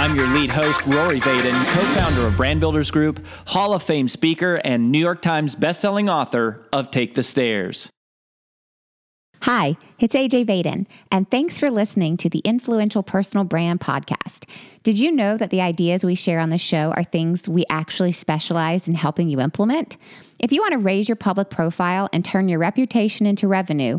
I'm your lead host, Rory Vaden, co founder of Brand Builders Group, Hall of Fame speaker, and New York Times bestselling author of Take the Stairs. Hi, it's AJ Vaden, and thanks for listening to the Influential Personal Brand Podcast. Did you know that the ideas we share on the show are things we actually specialize in helping you implement? If you want to raise your public profile and turn your reputation into revenue,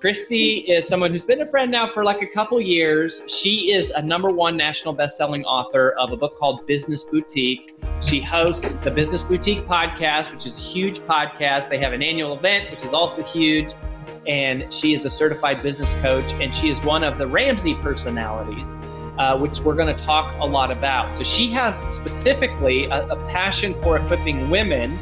Christy is someone who's been a friend now for like a couple years. She is a number one national best-selling author of a book called Business Boutique. She hosts the Business Boutique podcast, which is a huge podcast. They have an annual event, which is also huge. And she is a certified business coach, and she is one of the Ramsey personalities, uh, which we're going to talk a lot about. So she has specifically a, a passion for equipping women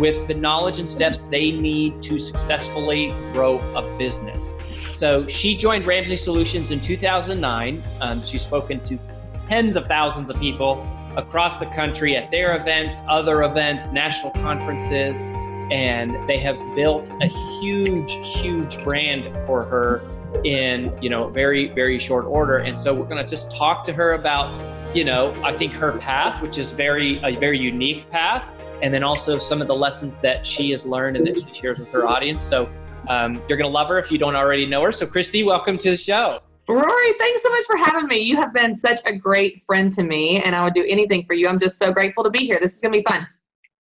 with the knowledge and steps they need to successfully grow a business. So she joined Ramsey Solutions in 2009. Um, she's spoken to tens of thousands of people across the country at their events, other events, national conferences, and they have built a huge, huge brand for her in you know very very short order and so we're going to just talk to her about you know i think her path which is very a very unique path and then also some of the lessons that she has learned and that she shares with her audience. So um, you're going to love her if you don't already know her. So, Christy, welcome to the show. Rory, thanks so much for having me. You have been such a great friend to me, and I would do anything for you. I'm just so grateful to be here. This is going to be fun.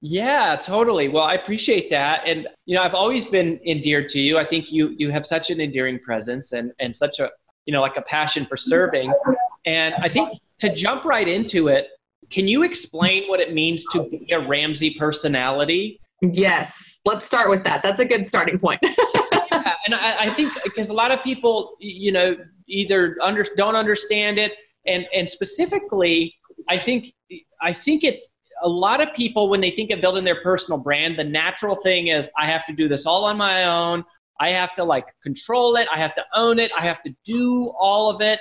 Yeah, totally. Well, I appreciate that. And you know, I've always been endeared to you. I think you you have such an endearing presence and and such a, you know, like a passion for serving. And I think to jump right into it, can you explain what it means to be a Ramsey personality? Yes, let's start with that. That's a good starting point. yeah, and I, I think because a lot of people, you know, either under, don't understand it, and and specifically, I think I think it's a lot of people when they think of building their personal brand, the natural thing is I have to do this all on my own. I have to like control it. I have to own it. I have to do all of it.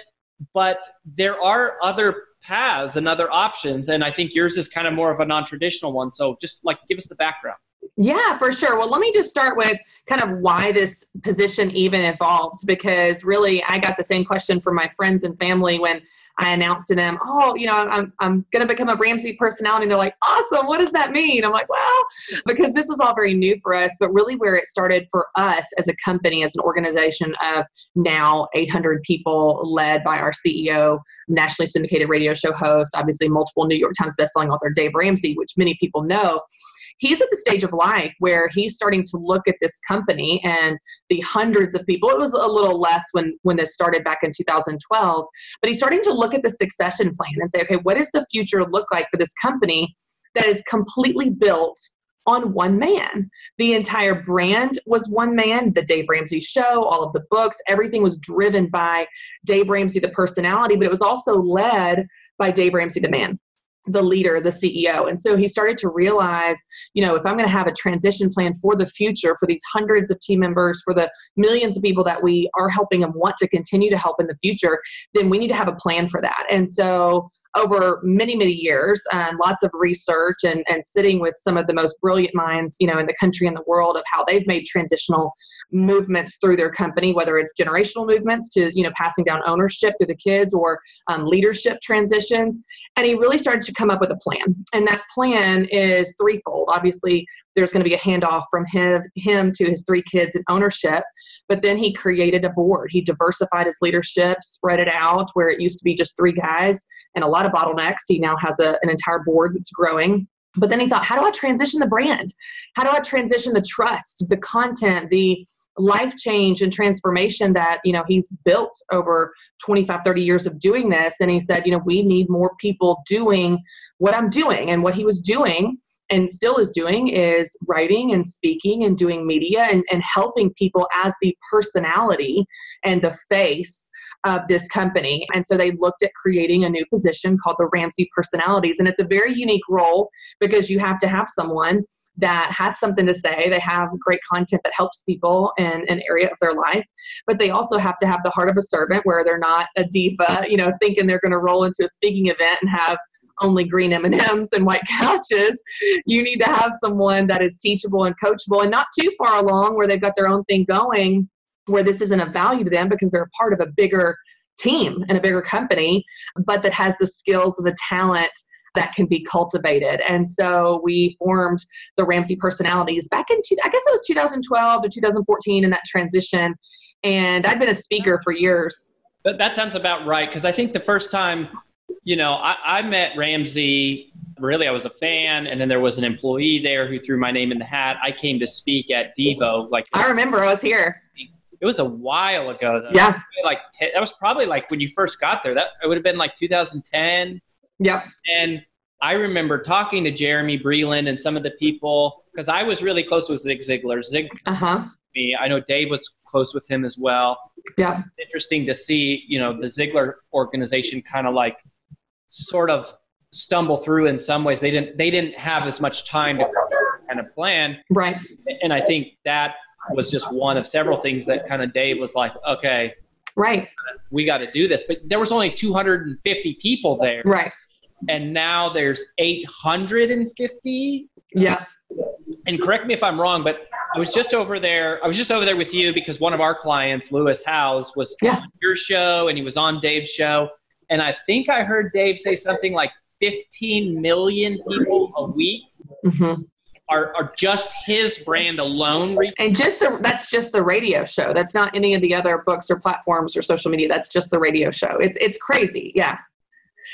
But there are other paths and other options. And I think yours is kind of more of a non traditional one. So just like give us the background. Yeah, for sure. Well, let me just start with kind of why this position even evolved because really I got the same question from my friends and family when I announced to them, oh, you know, I'm, I'm going to become a Ramsey personality. And they're like, awesome. What does that mean? I'm like, well, because this is all very new for us, but really where it started for us as a company, as an organization of now 800 people led by our CEO, nationally syndicated radio show host, obviously multiple New York Times bestselling author, Dave Ramsey, which many people know he's at the stage of life where he's starting to look at this company and the hundreds of people it was a little less when when this started back in 2012 but he's starting to look at the succession plan and say okay what does the future look like for this company that is completely built on one man. The entire brand was one man, the Dave Ramsey show, all of the books, everything was driven by Dave Ramsey, the personality, but it was also led by Dave Ramsey, the man the leader, the CEO. And so he started to realize, you know, if I'm going to have a transition plan for the future for these hundreds of team members, for the millions of people that we are helping and want to continue to help in the future, then we need to have a plan for that. And so over many many years and lots of research and, and sitting with some of the most brilliant minds you know in the country and the world of how they've made transitional movements through their company whether it's generational movements to you know passing down ownership to the kids or um, leadership transitions. And he really started to come up with a plan. And that plan is threefold. Obviously there's going to be a handoff from him, him to his three kids in ownership. But then he created a board. He diversified his leadership, spread it out where it used to be just three guys and a lot of bottlenecks. He now has a, an entire board that's growing But then he thought, how do I transition the brand? How do I transition the trust, the content, the life change and transformation that, you know, he's built over 25, 30 years of doing this. And he said, you know, we need more people doing what I'm doing. And what he was doing and still is doing is writing and speaking and doing media and, and helping people as the personality and the face of this company. And so they looked at creating a new position called the Ramsey Personalities. And it's a very unique role because you have to have someone that has something to say. They have great content that helps people in an area of their life, but they also have to have the heart of a servant where they're not a diva, you know, thinking they're going to roll into a speaking event and have only green M&Ms and white couches. You need to have someone that is teachable and coachable and not too far along where they've got their own thing going where this isn't of value to them because they're a part of a bigger team and a bigger company, but that has the skills and the talent that can be cultivated. And so we formed the Ramsey Personalities back in, two, I guess it was 2012 to 2014 in that transition. And I'd been a speaker for years. But that sounds about right because I think the first time, you know, I, I met Ramsey really I was a fan, and then there was an employee there who threw my name in the hat. I came to speak at Devo. Like I remember, I was here it was a while ago though. Yeah. Like that was probably like when you first got there. That it would have been like 2010. Yep. And I remember talking to Jeremy Breland and some of the people because I was really close with Zig Ziglar. Zig. Uh huh. Me. I know Dave was close with him as well. Yeah. Interesting to see, you know, the Ziglar organization kind of like sort of stumble through in some ways. They didn't they didn't have as much time to kind of plan. Right. And I think that was just one of several things that kind of Dave was like, okay, right, we got to do this. But there was only 250 people there, right, and now there's 850. Yeah. And correct me if I'm wrong, but I was just over there. I was just over there with you because one of our clients, Lewis Howes, was yeah. on your show and he was on Dave's show. And I think I heard Dave say something like 15 million people a week mm-hmm are, are just his brand alone. And just the that's just the radio show. That's not any of the other books or platforms or social media. That's just the radio show. It's it's crazy. Yeah.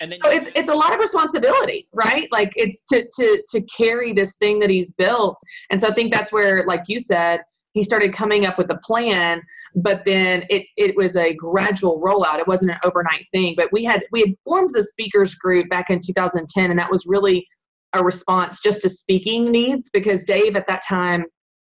And so it's it's a lot of responsibility, right? Like it's to to to carry this thing that he's built. And so I think that's where, like you said, he started coming up with a plan but then it, it was a gradual rollout it wasn't an overnight thing but we had we had formed the speakers group back in 2010 and that was really a response just to speaking needs because Dave at that time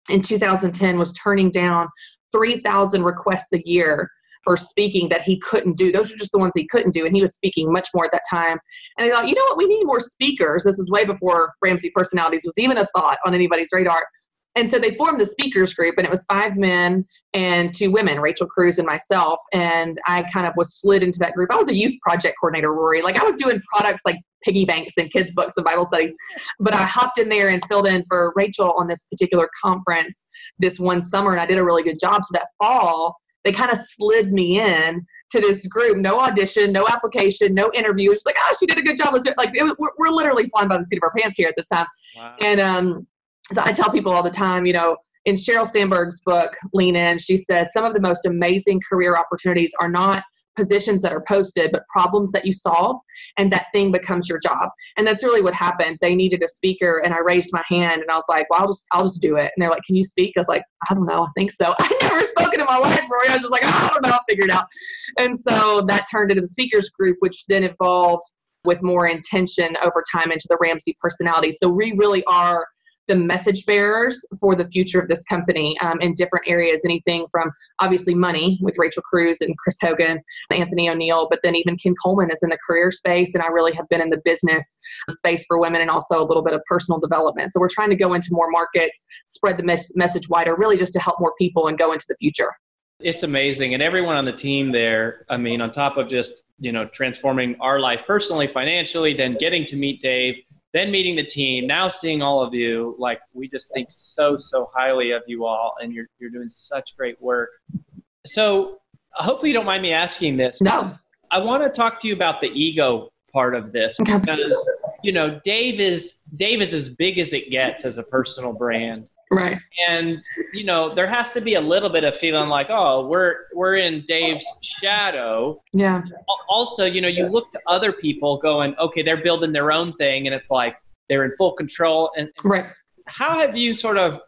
in 2010 was turning down 3,000 requests a year for speaking that he couldn't do. Those are just the ones he couldn't do, and he was speaking much more at that time. And I thought, you know what, we need more speakers. This was way before Ramsey Personalities was even a thought on anybody's radar. And so they formed the speakers group, and it was five men and two women, Rachel Cruz and myself. And I kind of was slid into that group. I was a youth project coordinator, Rory. Like I was doing products like piggy banks and kids' books and Bible studies. But I hopped in there and filled in for Rachel on this particular conference this one summer, and I did a really good job. So that fall, they kind of slid me in to this group. No audition, no application, no interview. It's like, oh, she did a good job. Like it, we're, we're literally flying by the seat of our pants here at this time. Wow. And um, so I tell people all the time, you know, in Sheryl Sandberg's book, Lean In, she says some of the most amazing career opportunities are not positions that are posted, but problems that you solve, and that thing becomes your job. And that's really what happened. They needed a speaker, and I raised my hand, and I was like, "Well, I'll just, I'll just do it." And they're like, "Can you speak?" I was like, "I don't know. I think so." I never spoken in my life, Rory. I was just like, "I don't know. I'll figure it out." And so that turned into the speakers group, which then evolved with more intention over time into the Ramsey personality. So we really are the message bearers for the future of this company um, in different areas. Anything from obviously money with Rachel Cruz and Chris Hogan, Anthony ONeal, but then even Ken Coleman is in the career space, and I really have been in the business space for women and also a little bit of personal development. So we're trying to go into more markets, spread the mes- message wider, really just to help more people and go into the future. It's amazing, and everyone on the team there. I mean, on top of just you know transforming our life personally, financially, then getting to meet Dave then meeting the team, now seeing all of you, like we just think so, so highly of you all, and you're, you're doing such great work. So hopefully you don't mind me asking this. No. I want to talk to you about the ego part of this because you know Dave is Dave is as big as it gets as a personal brand. Right. And you know, there has to be a little bit of feeling like, oh, we're we're in Dave's shadow. Yeah. Also, you know, you look to other people going, okay, they're building their own thing, and it's like, they're in full control. And, and right. how have you sort of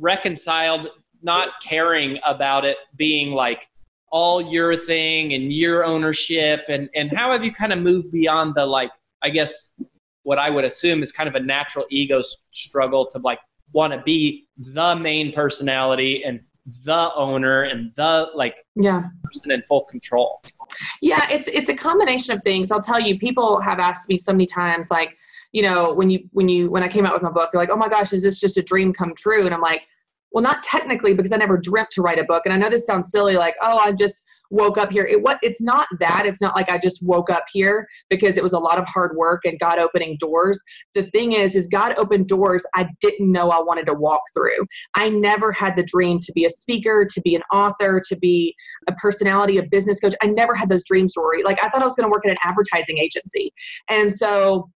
reconciled not caring about it being like all your thing and your ownership and and how have you kind of moved beyond the like i guess what i would assume is kind of a natural ego struggle to like want to be the main personality and the owner and the like yeah. person in full control. Yeah it's it's a combination of things. I'll tell you people have asked me so many times like you know when you when you when i came out with my book they're like oh my gosh is this just a dream come true? And i'm like well not technically because i never dreamt to write a book. And i know this sounds silly like oh i just woke up here. It what it's not that it's not like i just woke up here because it was a lot of hard work and god opening doors. The thing is is god opened doors i didn't know i wanted to walk through. I never had the dream to be a speaker to be an author to be a personality a business coach. I never had those dreams rory. Like i thought i was going to work at an advertising agency. And so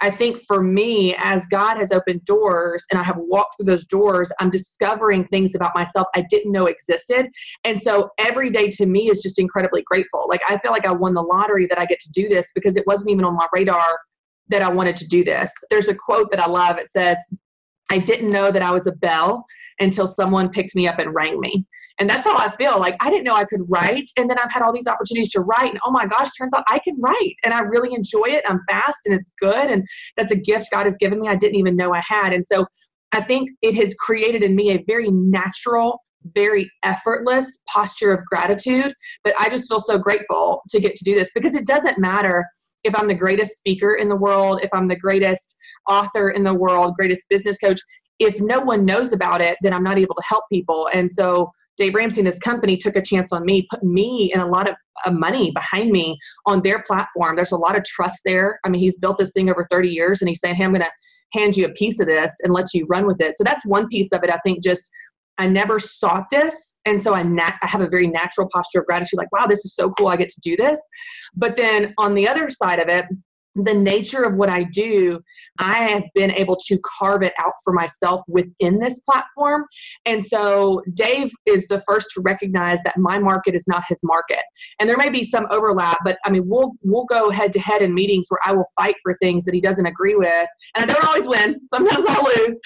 I, think for me, as God has opened doors and I have walked through those doors, I'm discovering things about myself I didn't know existed. And so every day to me is just incredibly grateful. Like I feel like I won the lottery that I get to do this because it wasn't even on my radar that I wanted to do this. There's a quote that I love. It says, I didn't know that I was a bell until someone picked me up and rang me. And that's how I feel. Like I didn't know I could write. And then I've had all these opportunities to write. And oh my gosh, turns out I can write. And I really enjoy it. I'm fast and it's good. And that's a gift God has given me. I didn't even know I had. And so I think it has created in me a very natural, very effortless posture of gratitude that I just feel so grateful to get to do this because it doesn't matter if I'm the greatest speaker in the world, if I'm the greatest author in the world, greatest business coach, if no one knows about it, then I'm not able to help people. And so Dave Ramsey and his company took a chance on me, put me and a lot of uh, money behind me on their platform. There's a lot of trust there. I mean, he's built this thing over 30 years and he's saying, Hey, I'm going to hand you a piece of this and let you run with it. So that's one piece of it. I think just I never sought this. And so I, nat- I have a very natural posture of gratitude, like, wow, this is so cool. I get to do this. But then on the other side of it, the nature of what I do, I have been able to carve it out for myself within this platform. And so Dave is the first to recognize that my market is not his market. And there may be some overlap, but I mean we'll we'll go head to head in meetings where I will fight for things that he doesn't agree with. And I don't always win. Sometimes I lose.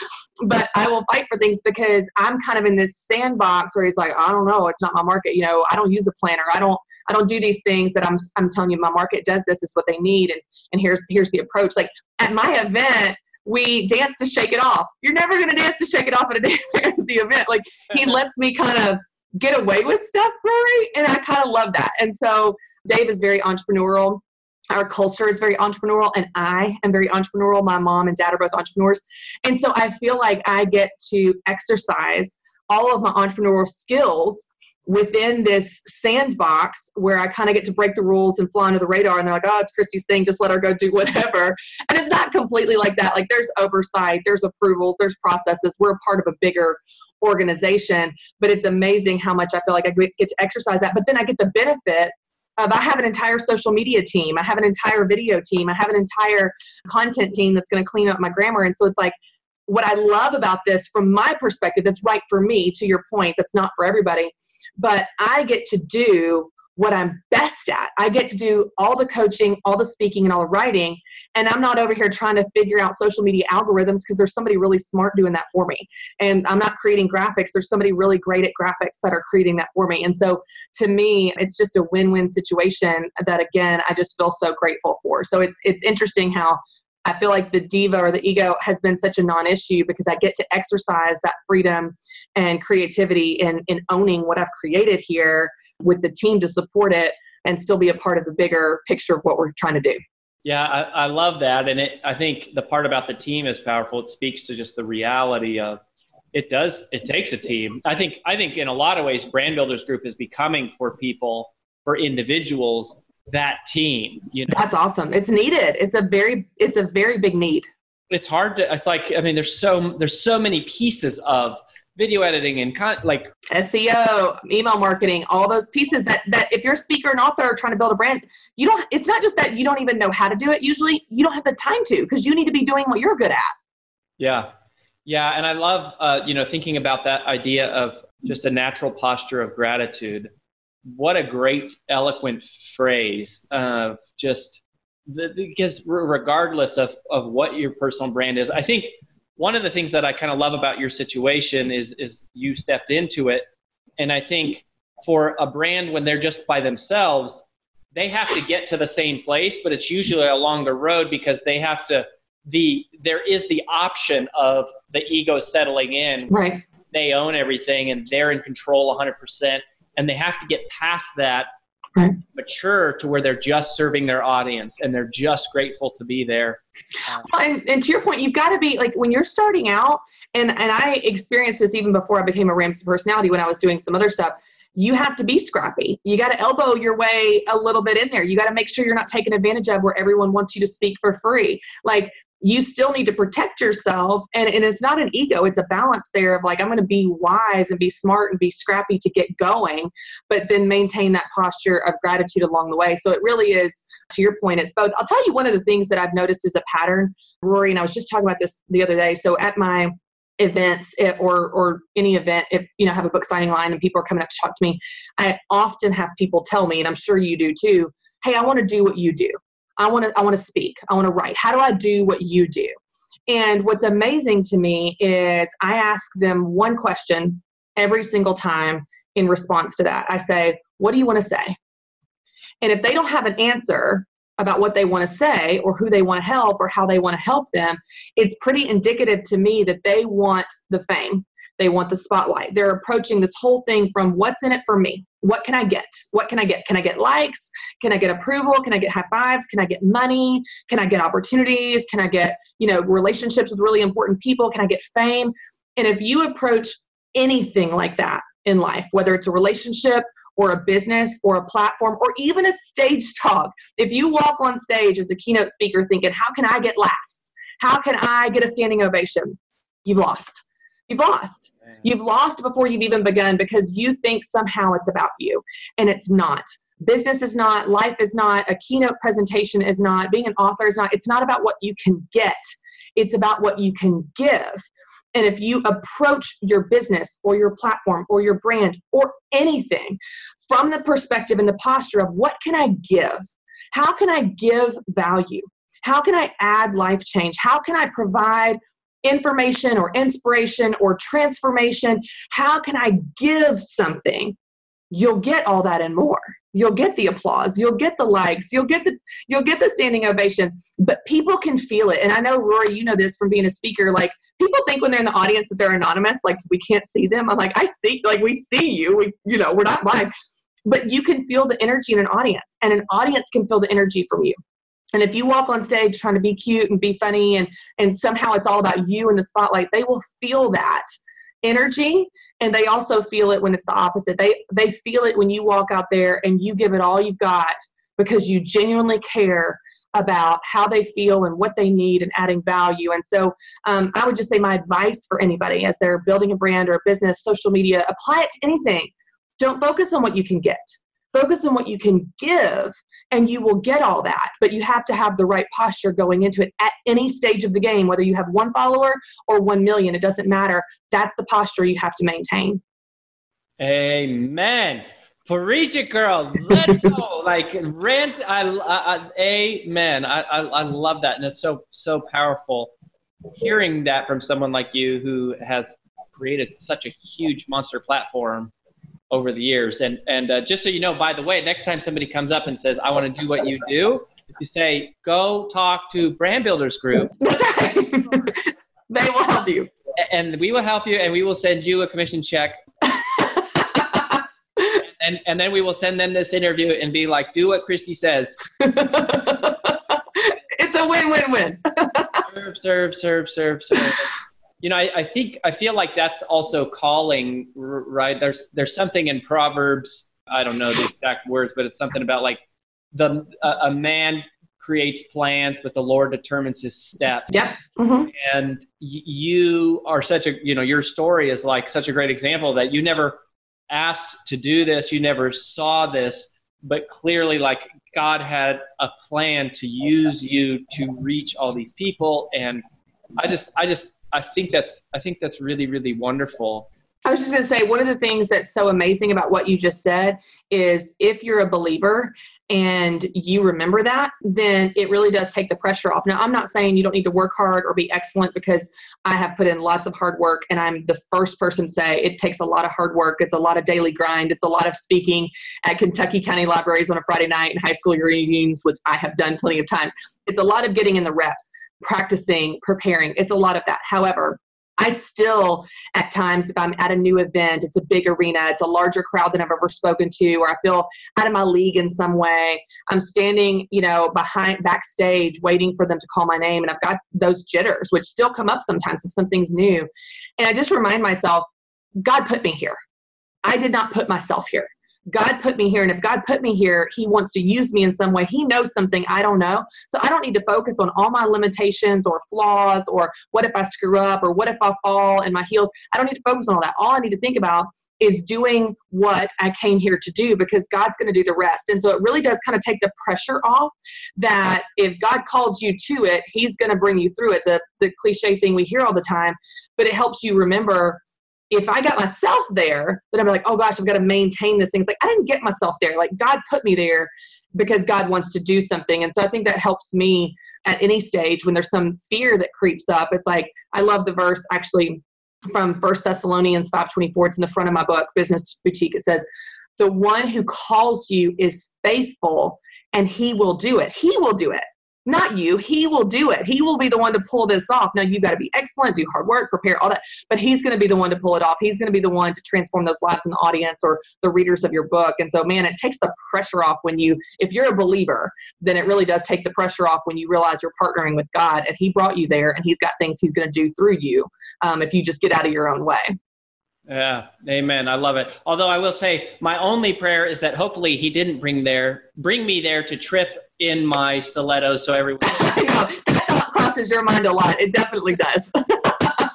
But I will fight for things because I'm kind of in this sandbox where he's like, I don't know, it's not my market. You know, I don't use a planner. I don't I don't do these things that I'm I'm telling you my market does this is what they need and and here's here's the approach. Like at my event, we dance to shake it off. You're never gonna dance to shake it off at a dance event. Like he uh-huh. lets me kind of get away with stuff, Rory, and I kind of love that. And so Dave is very entrepreneurial. Our culture is very entrepreneurial, and I am very entrepreneurial. My mom and dad are both entrepreneurs. And so I feel like I get to exercise all of my entrepreneurial skills within this sandbox where I kind of get to break the rules and fly under the radar. And they're like, oh, it's Christy's thing. Just let her go do whatever. And it's not completely like that. Like there's oversight, there's approvals, there's processes. We're a part of a bigger organization. But it's amazing how much I feel like I get to exercise that. But then I get the benefit of I have an entire social media team. I have an entire video team. I have an entire content team that's going to clean up my grammar. And so it's like, what I love about this from my perspective, that's right for me, to your point, that's not for everybody, but I get to do what I'm best at. I get to do all the coaching, all the speaking, and all the writing. And I'm not over here trying to figure out social media algorithms because there's somebody really smart doing that for me. And I'm not creating graphics. There's somebody really great at graphics that are creating that for me. And so to me, it's just a win-win situation that again, I just feel so grateful for. So it's it's interesting how I feel like the diva or the ego has been such a non-issue because I get to exercise that freedom and creativity in, in owning what I've created here with the team to support it and still be a part of the bigger picture of what we're trying to do. Yeah, I, I love that. And it, I think the part about the team is powerful. It speaks to just the reality of it does, it takes a team. I think, I think in a lot of ways, Brand Builders Group is becoming for people, for individuals, that team. You know? That's awesome. It's needed. It's a very it's a very big need. It's hard to. It's like I mean, there's so there's so many pieces of video editing and con- like SEO, email marketing, all those pieces that that if you're a speaker and author trying to build a brand, you don't. It's not just that you don't even know how to do it. Usually, you don't have the time to because you need to be doing what you're good at. Yeah, yeah, and I love uh, you know thinking about that idea of just a natural posture of gratitude what a great eloquent phrase of just the, because regardless of, of what your personal brand is, I think one of the things that I kind of love about your situation is is you stepped into it, and I think for a brand when they're just by themselves, they have to get to the same place, but it's usually along the road because they have to the there is the option of the ego settling in. Right. They own everything and they're in control 100%, and they have to get past that right. mature to where they're just serving their audience and they're just grateful to be there. Um, well, and, and to your point, you've got to be like when you're starting out, and, and I experienced this even before I became a Ramsey personality when I was doing some other stuff. You have to be scrappy. You got to elbow your way a little bit in there. You got to make sure you're not taken advantage of where everyone wants you to speak for free. Like you still need to protect yourself and, and it's not an ego it's a balance there of like i'm going to be wise and be smart and be scrappy to get going but then maintain that posture of gratitude along the way. So it really is to your point it's both. I'll tell you one of the things that i've noticed is a pattern. Rory and i was just talking about this the other day. So at my events eh, or or any event if you know have a book signing line and people are coming up to talk to me i often have people tell me and i'm sure you do too hey i want to do what you do I want to I want to speak. I want to write. How do I do what you do? And what's amazing to me is I ask them one question every single time in response to that. I say, "What do you want to say?" And if they don't have an answer about what they want to say or who they want to help or how they want to help them, it's pretty indicative to me that they want the fame. They want the spotlight. They're approaching this whole thing from what's in it for me? What can I get? What can I get? Can I get likes? Can I get approval? Can I get high fives? Can I get money? Can I get opportunities? Can I get, you know, relationships with really important people? Can I get fame? And if you approach anything like that in life, whether it's a relationship or a business or a platform or even a stage talk, if you walk on stage as a keynote speaker thinking, how can I get laughs? How can I get a standing ovation? You've lost you've lost. You've lost before you've even begun because you think somehow it's about you, and it's not. Business is not, life is not, a keynote presentation is not, being an author is not. It's not about what you can get, it's about what you can give. And if you approach your business or your platform or your brand or anything from the perspective and the posture of what can I give? How can I give value? How can I add life change? How can I provide information or inspiration or transformation. How can I give something? You'll get all that and more. You'll get the applause, you'll get the likes, you'll get the you'll get the standing ovation, but people can feel it. And I know Rory, you know this from being a speaker like people think when they're in the audience that they're anonymous, like we can't see them. I'm like, I see like we see you. We you know, we're not live. But you can feel the energy in an audience and an audience can feel the energy from you and if you walk on stage trying to be cute and be funny and and somehow it's all about you in the spotlight they will feel that energy. And they also feel it when it's the opposite. They they feel it when you walk out there and you give it all you've got because you genuinely care about how they feel and what they need and adding value. And so um, i would just say my advice for anybody as they're building a brand or a business social media apply it to anything. Don't focus on what you can get focus on what you can give and you will get all that but you have to have the right posture going into it at any stage of the game whether you have one follower or 1 million it doesn't matter. That's the posture you have to maintain. Amen. Preach it girl let it go. Like rant I, I, I amen. I, I i love that and it's so so powerful hearing that from someone like you who has created such a huge monster platform over the years. And and uh, just so you know, by the way, next time somebody comes up and says, "I want to do what you do," you say, "Go talk to Brand Builders Group." They will help you, and we will help you, and we will send you a commission check. and and then we will send them this interview and be like, "Do what Christy says." it's a win-win-win. serve, serve, serve, serve, serve you know, I, I, think I feel like that's also calling, right? There's there's something in Proverbs. I don't know the exact words, but it's something about like the a, a man creates plans, but the Lord determines his steps. Yep. Mm-hmm. And y- you are such a you know your story is like such a great example that you never asked to do this, you never saw this, but clearly like God had a plan to use you to reach all these people and I just I just I think that's I think that's really really wonderful. I was just going to say one of the things that's so amazing about what you just said is if you're a believer and you remember that, then it really does take the pressure off. Now, I'm not saying you don't need to work hard or be excellent because I have put in lots of hard work and I'm the first person to say it takes a lot of hard work. It's a lot of daily grind. It's a lot of speaking at Kentucky County Libraries on a Friday night and high school reunions, which I have done plenty of times. It's a lot of getting in the reps, practicing, preparing. It's a lot of that. However, I still, at times, if I'm at a new event, it's a big arena, it's a larger crowd than I've ever spoken to, or I feel out of my league in some way. I'm standing, you know, behind backstage waiting for them to call my name, and I've got those jitters, which still come up sometimes if something's new. And I just remind myself, God put me here. I did not put myself here. God put me here, and if God put me here, He wants to use me in some way. He knows something I don't know. So I don't need to focus on all my limitations or flaws or what if I screw up or what if I fall in my heels. I don't need to focus on all that. All I need to think about is doing what I came here to do because God's going to do the rest. And so it really does kind of take the pressure off that if God called you to it, He's going to bring you through it. The, the cliche thing we hear all the time, but it helps you remember if I got myself there, then I'm like, oh gosh, I've got to maintain this thing. It's like I didn't get myself there. Like God put me there because God wants to do something. And so I think that helps me at any stage when there's some fear that creeps up. It's like I love the verse actually from First Thessalonians 5:24. It's in the front of my book, Business Boutique. It says, "The one who calls you is faithful, and he will do it. He will do it not you. He will do it. He will be the one to pull this off. Now you've got to be excellent, do hard work, prepare all that, but he's going to be the one to pull it off. He's going to be the one to transform those lives in the audience or the readers of your book. And so, man, it takes the pressure off when you, if you're a believer, then it really does take the pressure off when you realize you're partnering with God and He brought you there and He's got things He's going to do through you um, if you just get out of your own way. Yeah, amen. I love it. Although I will say, my only prayer is that hopefully he didn't bring there, bring me there to trip in my stilettos so everyone. That thought crosses your mind a lot. It definitely does.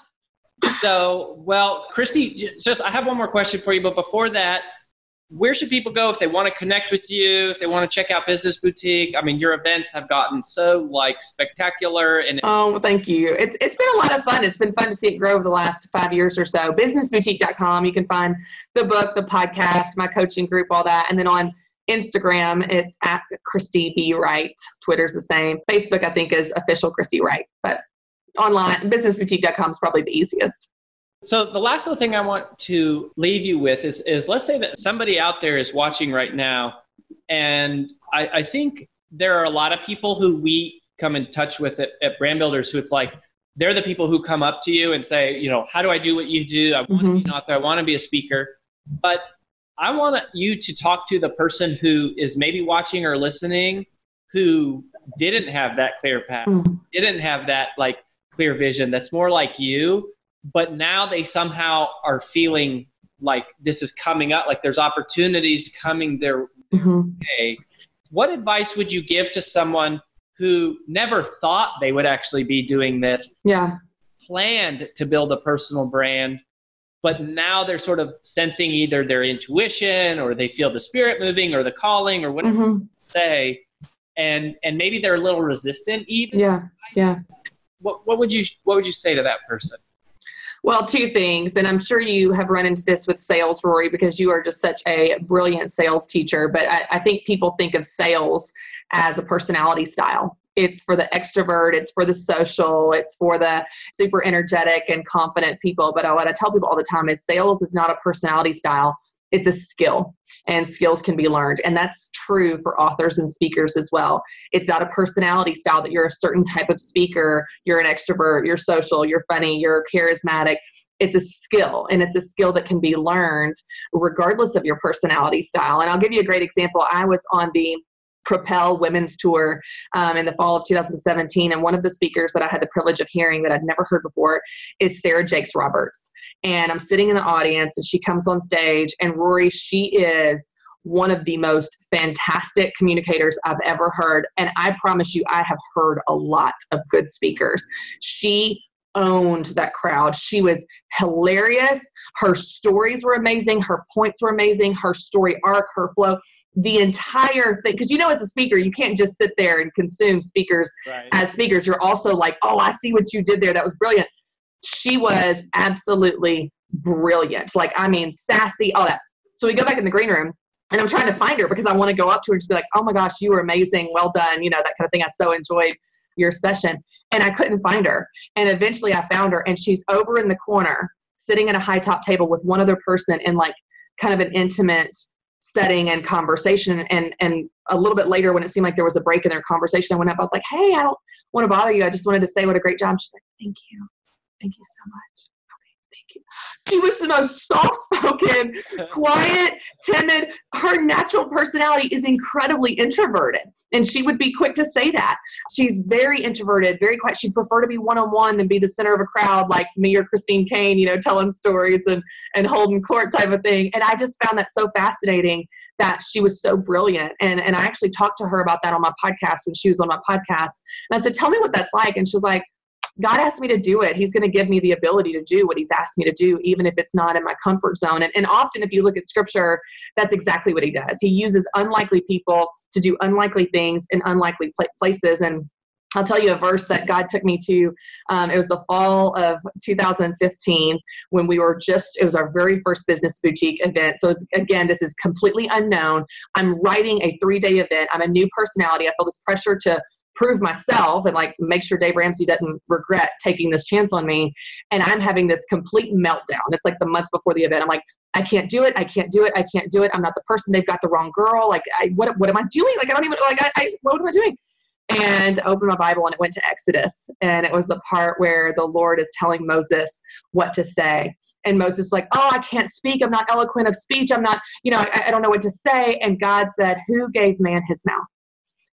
so, well, Christy, just I have one more question for you, but before that, where should people go if they want to connect with you if they want to check out business boutique i mean your events have gotten so like spectacular and oh thank you it's it's been a lot of fun it's been fun to see it grow over the last five years or so businessboutique.com you can find the book the podcast my coaching group all that and then on Instagram, it's at Christy B. Wright. Twitter's the same. Facebook, I think, is official Christy Wright. But online, businessboutique.com is probably the easiest. So the last little thing I want to leave you with is, is let's say that somebody out there is watching right now, and I, I think there are a lot of people who we come in touch with at, at Brand Builders who it's like they're the people who come up to you and say, you know, how do I do what you do? I want mm-hmm. to be an author. I want to be a speaker. But I want you to talk to the person who is maybe watching or listening who didn't have that clear path, mm. didn't have that like clear vision that's more like you, but now they somehow are feeling like this is coming up, like there's opportunities coming their, mm-hmm. way. What advice would you give to someone who never thought they would actually be doing this? Yeah. Planned to build a personal brand, but now they're sort of sensing either their intuition or they feel the spirit moving or the calling or whatever mm-hmm. say and and maybe they're a little resistant even yeah yeah what, what would you what would you say to that person well, two things, and I'm sure you have run into this with sales, Rory, because you are just such a brilliant sales teacher. But I, I think people think of sales as a personality style it's for the extrovert, it's for the social, it's for the super energetic and confident people. But what I tell people all the time is sales is not a personality style, it's a skill, and skills can be learned. And that's true for authors and speakers as well. It's not a personality style that you're a certain type of speaker, you're an extrovert, you're social, you're funny, you're charismatic it's a skill and it's a skill that can be learned regardless of your personality style and i'll give you a great example i was on the Propel Women's Tour um, in the fall of 2017. And one of the speakers that I had the privilege of hearing that I'd never heard before is Sarah Jakes Roberts. And I'm sitting in the audience and she comes on stage. And Rory, she is one of the most fantastic communicators I've ever heard. And I promise you, I have heard a lot of good speakers. She owned that crowd. She was hilarious. Her stories were amazing. Her points were amazing. Her story arc, her flow, the entire thing. Because you know, as a speaker, you can't just sit there and consume speakers right. as speakers. You're also like, oh, I see what you did there. That was brilliant. She was absolutely brilliant. Like, I mean, sassy, all that. So we go back in the green room and I'm trying to find her because I want to go up to her and just be like, oh my gosh, you were amazing. Well done. You know, that kind of thing. I so enjoyed your session. And I couldn't find her. And eventually I found her and she's over in the corner sitting at a high top table with one other person in like kind of an intimate setting and conversation and and a little bit later when it seemed like there was a break in their conversation i went up i was like hey i don't want to bother you i just wanted to say what a great job she's like thank you thank you so much. She was the most soft spoken, quiet, timid. Her natural personality is incredibly introverted. And she would be quick to say that. She's very introverted, very quiet. She'd prefer to be one on one than be the center of a crowd like me or Christine Caine, you know, telling stories and, and holding court type of thing. And I just found that so fascinating that she was so brilliant. And, and I actually talked to her about that on my podcast when she was on my podcast. And I said, Tell me what that's like. And she was like, God asked me to do it. He's going to give me the ability to do what He's asked me to do, even if it's not in my comfort zone. And, and often, if you look at scripture, that's exactly what He does. He uses unlikely people to do unlikely things in unlikely places. And I'll tell you a verse that God took me to. Um, it was the fall of 2015 when we were just, it was our very first business boutique event. So, was, again, this is completely unknown. I'm writing a three day event. I'm a new personality. I feel this pressure to prove myself and like make sure Dave Ramsey doesn't regret taking this chance on me. And I'm having this complete meltdown. It's like the month before the event. I'm like, I can't do it. I can't do it. I can't do it. I'm not the person. They've got the wrong girl. Like, I, what, what am I doing? Like, I don't even, like, I, I what am I doing? And I opened my Bible and it went to Exodus. And it was the part where the Lord is telling Moses what to say. And Moses like, oh, I can't speak. I'm not eloquent of speech. I'm not, you know, I, I don't know what to say. And God said, who gave man his mouth?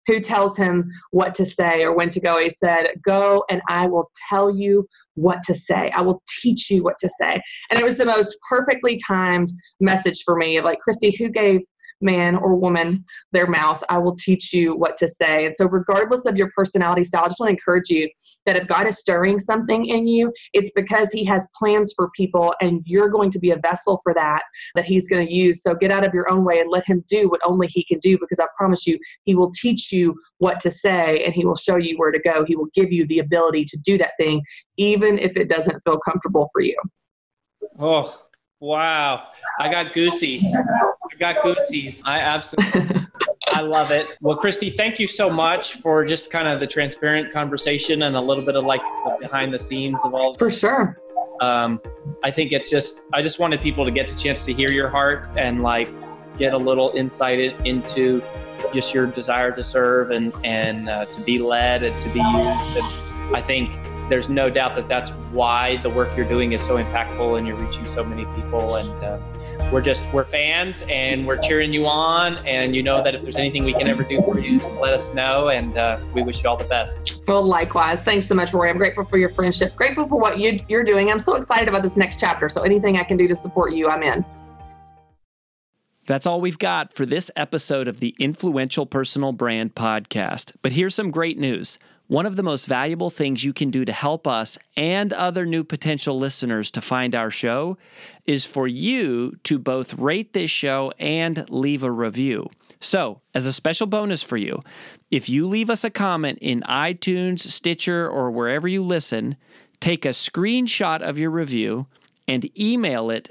Who tells him what to say or when to go. He said, Go and I will tell you what to say. I will teach you what to say. And it was the most perfectly timed message for me of like, Christy, who gave man or woman their mouth, I will teach you what to say. And so, regardless of your personality style, I just want to encourage you that if God is stirring something in you, it's because He has plans for people and you're going to be a vessel for that that He's going to use. So, get out of your own way and let Him do what only He can do because I promise you, He will teach you what to say and He will show you where to go. He will give you the ability to do that thing, even if it doesn't feel comfortable for you. Oh, Wow. I got goosies. I got goosies. I absolutely I love it. Well, Christy, thank you so much for just kind of the transparent conversation and a little bit of like the behind the scenes of all. For sure. Um, I think it's just I just wanted people to get the chance to hear your heart and like get a little insight into just your desire to serve and and uh, to be led and to be used. And I think there's no doubt that that's why the work you're doing is so impactful and you're reaching so many people. And uh, we're just, we're fans and we're cheering you on. And you know that if there's anything we can ever do for you, just let us know. And uh, we wish you all the best. Well, likewise. Thanks so much, Roy. I'm grateful for your friendship, grateful for what you, you're doing. I'm so excited about this next chapter. So anything I can do to support you, I'm in. That's all we've got for this episode of the Influential Personal Brand Podcast. But here's some great news. One of the most valuable things you can do to help us and other new potential listeners to find our show is for you to both rate this show and leave a review. So, as a special bonus for you, if you leave us a comment in iTunes, Stitcher, or wherever you listen, take a screenshot of your review and email it